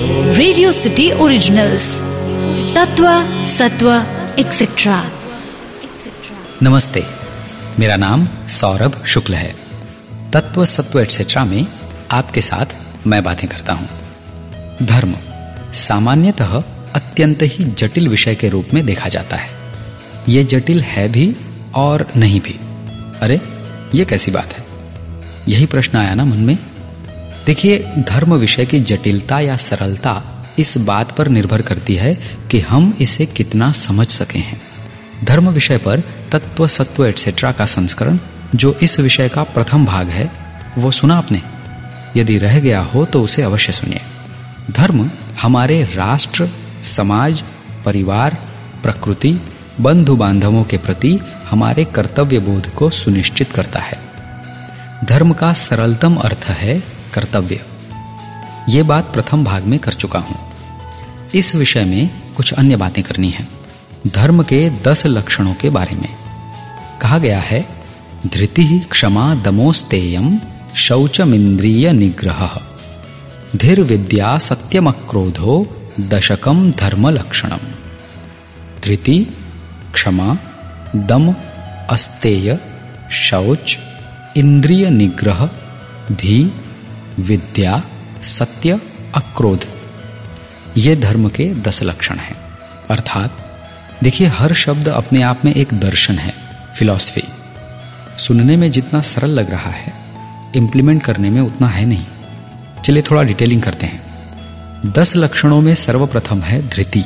Radio city originals तत्व सत्व etcetera नमस्ते, मेरा नाम सौरभ शुक्ल है। तत्व, सत्व एटसेट्रा में आपके साथ मैं बातें करता हूँ। धर्म सामान्यतः अत्यंत ही जटिल विषय के रूप में देखा जाता है। यह जटिल है भी और नहीं भी। अरे, ये कैसी बात है? यही प्रश्न आया ना मन में? देखिए, धर्म विषय की जटिलता या सरलता इस बात पर निर्भर करती है कि हम इसे कितना समझ सके हैं। धर्म विषय पर तत्व, सत्व एटसेट्रा का संस्करण, जो इस विषय का प्रथम भाग है, वो सुना आपने? यदि रह गया हो तो उसे अवश्य सुनिए। धर्म हमारे राष्ट्र, समाज, परिवार, प्रकृति बंधु बांधवों के प्रति हमारे कर्तव्य बोध को सुनिश्चित करता है। धर्म का सरलतम अर्थ है कर्तव्य। ये बात प्रथम भाग में कर चुका हूँ। इस विषय में कुछ अन्य बातें करनी है। धर्म के दस लक्षणों के बारे में। कहा गया है, धृति क्षमा दमोस्तेयम शौचमिंद्रिय निग्रह। धीर विद्या सत्यमक्रोधो दशकम धर्म लक्षणम। धृति, क्षमा, दम, अस्तेय, शौच इंद्रिय निग्रह, धी विद्या, सत्य, अक्रोध। ये धर्म के दस लक्षण हैं। अर्थात, देखिए, हर शब्द अपने आप में एक दर्शन है फिलॉसफी सुनने में जितना सरल लग रहा है इंप्लीमेंट करने में उतना है नहीं। चलिए, थोड़ा डिटेलिंग करते हैं। दस लक्षणों में सर्वप्रथम है धृति।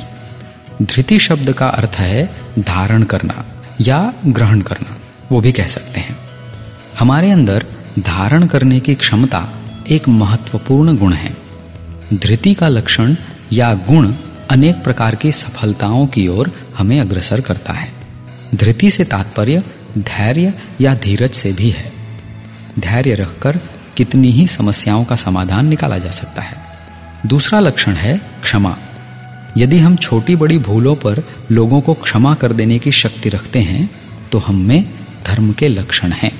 धृति शब्द का अर्थ है धारण करना या ग्रहण करना, वो भी कह सकते हैं। हमारे अंदर धारण करने की क्षमता एक महत्वपूर्ण गुण है। धृति का लक्षण या गुण अनेक प्रकार की सफलताओं की ओर हमें अग्रसर करता है। धृति से तात्पर्य धैर्य या धीरज से भी है। धैर्य रखकर कितनी ही समस्याओं का समाधान निकाला जा सकता है। दूसरा लक्षण है क्षमा। यदि हम छोटी बड़ी भूलों पर लोगों को क्षमा कर देने की शक्ति रखते हैं तो हम में धर्म के लक्षण हैं।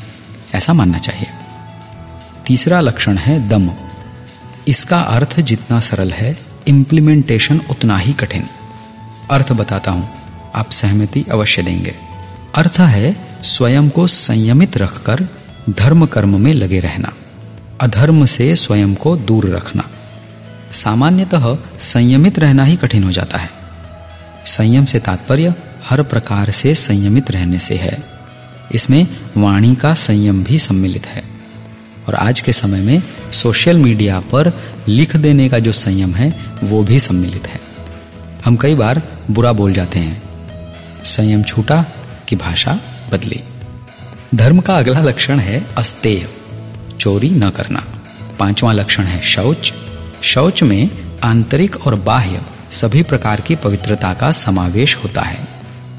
ऐसा मानना चाहिए। तीसरा लक्षण है दम। इसका अर्थ जितना सरल है इंप्लीमेंटेशन उतना ही कठिन। अर्थ बताता हूँ, आप सहमति अवश्य देंगे। अर्थ है स्वयं को संयमित रखकर धर्म कर्म में लगे रहना, अधर्म से स्वयं को दूर रखना। सामान्यतः संयमित रहना ही कठिन हो जाता है। संयम से तात्पर्य हर प्रकार से संयमित रहने से है। इसमें वाणी का संयम भी सम्मिलित है। और आज के समय में सोशल मीडिया पर लिख देने का जो संयम है, वो भी सम्मिलित है। हम कई बार बुरा बोल जाते हैं। संयम छूटा कि भाषा बदली। धर्म का अगला लक्षण है अस्तेय, चोरी न करना। पांचवा लक्षण है शौच। शौच में आंतरिक और बाह्य सभी प्रकार की पवित्रता का समावेश होता है।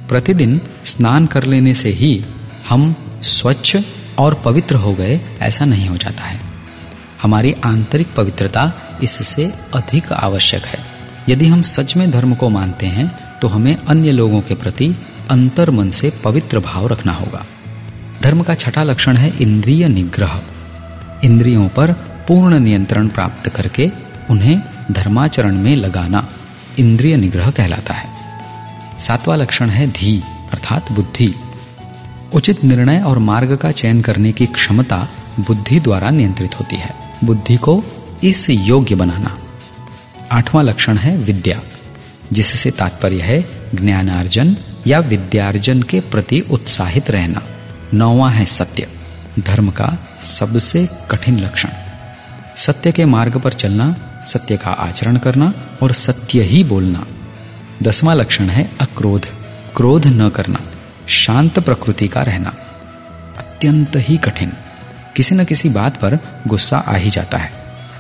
प्रतिदिन स्नान कर लेने से ही हम स्वच्छ और पवित्र हो गए, ऐसा नहीं हो जाता है। हमारी आंतरिक पवित्रता इससे अधिक आवश्यक है। यदि हम सच में धर्म को मानते हैं तो हमें अन्य लोगों के प्रति अंतर मन से पवित्र भाव रखना होगा। धर्म का छठा लक्षण है इंद्रिय निग्रह। इंद्रियों पर पूर्ण नियंत्रण प्राप्त करके उन्हें धर्माचरण में लगाना इंद्रिय निग्रह कहलाता है। सातवां लक्षण है धी, अर्थात बुद्धि। उचित निर्णय और मार्ग का चयन करने की क्षमता बुद्धि द्वारा नियंत्रित होती है। बुद्धि को इस योग्य बनाना। आठवां लक्षण है विद्या, जिससे तात्पर्य है ज्ञानार्जन या विद्यार्जन के प्रति उत्साहित रहना। नौवा है सत्य, धर्म का सबसे कठिन लक्षण। सत्य के मार्ग पर चलना, सत्य का आचरण करना और सत्य ही बोलना। दसवां लक्षण है अक्रोध, क्रोध न करना। शांत प्रकृति का रहना। अत्यंत ही कठिन। किसी न किसी बात पर गुस्सा आ ही जाता है।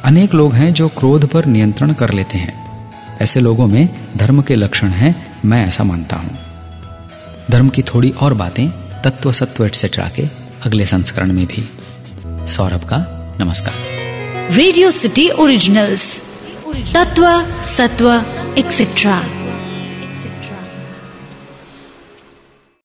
अनेक लोग हैं जो क्रोध पर नियंत्रण कर लेते हैं। ऐसे लोगों में धर्म के लक्षण हैं, मैं ऐसा मानता हूँ। धर्म की थोड़ी और बातें, तत्व सत्व एटसेट्रा के अगले संस्करण में भी। सौरभ का नमस्कार। रेडियो सिटी ओरिजिनल्स तत्व, सत्व एक्सेट्रा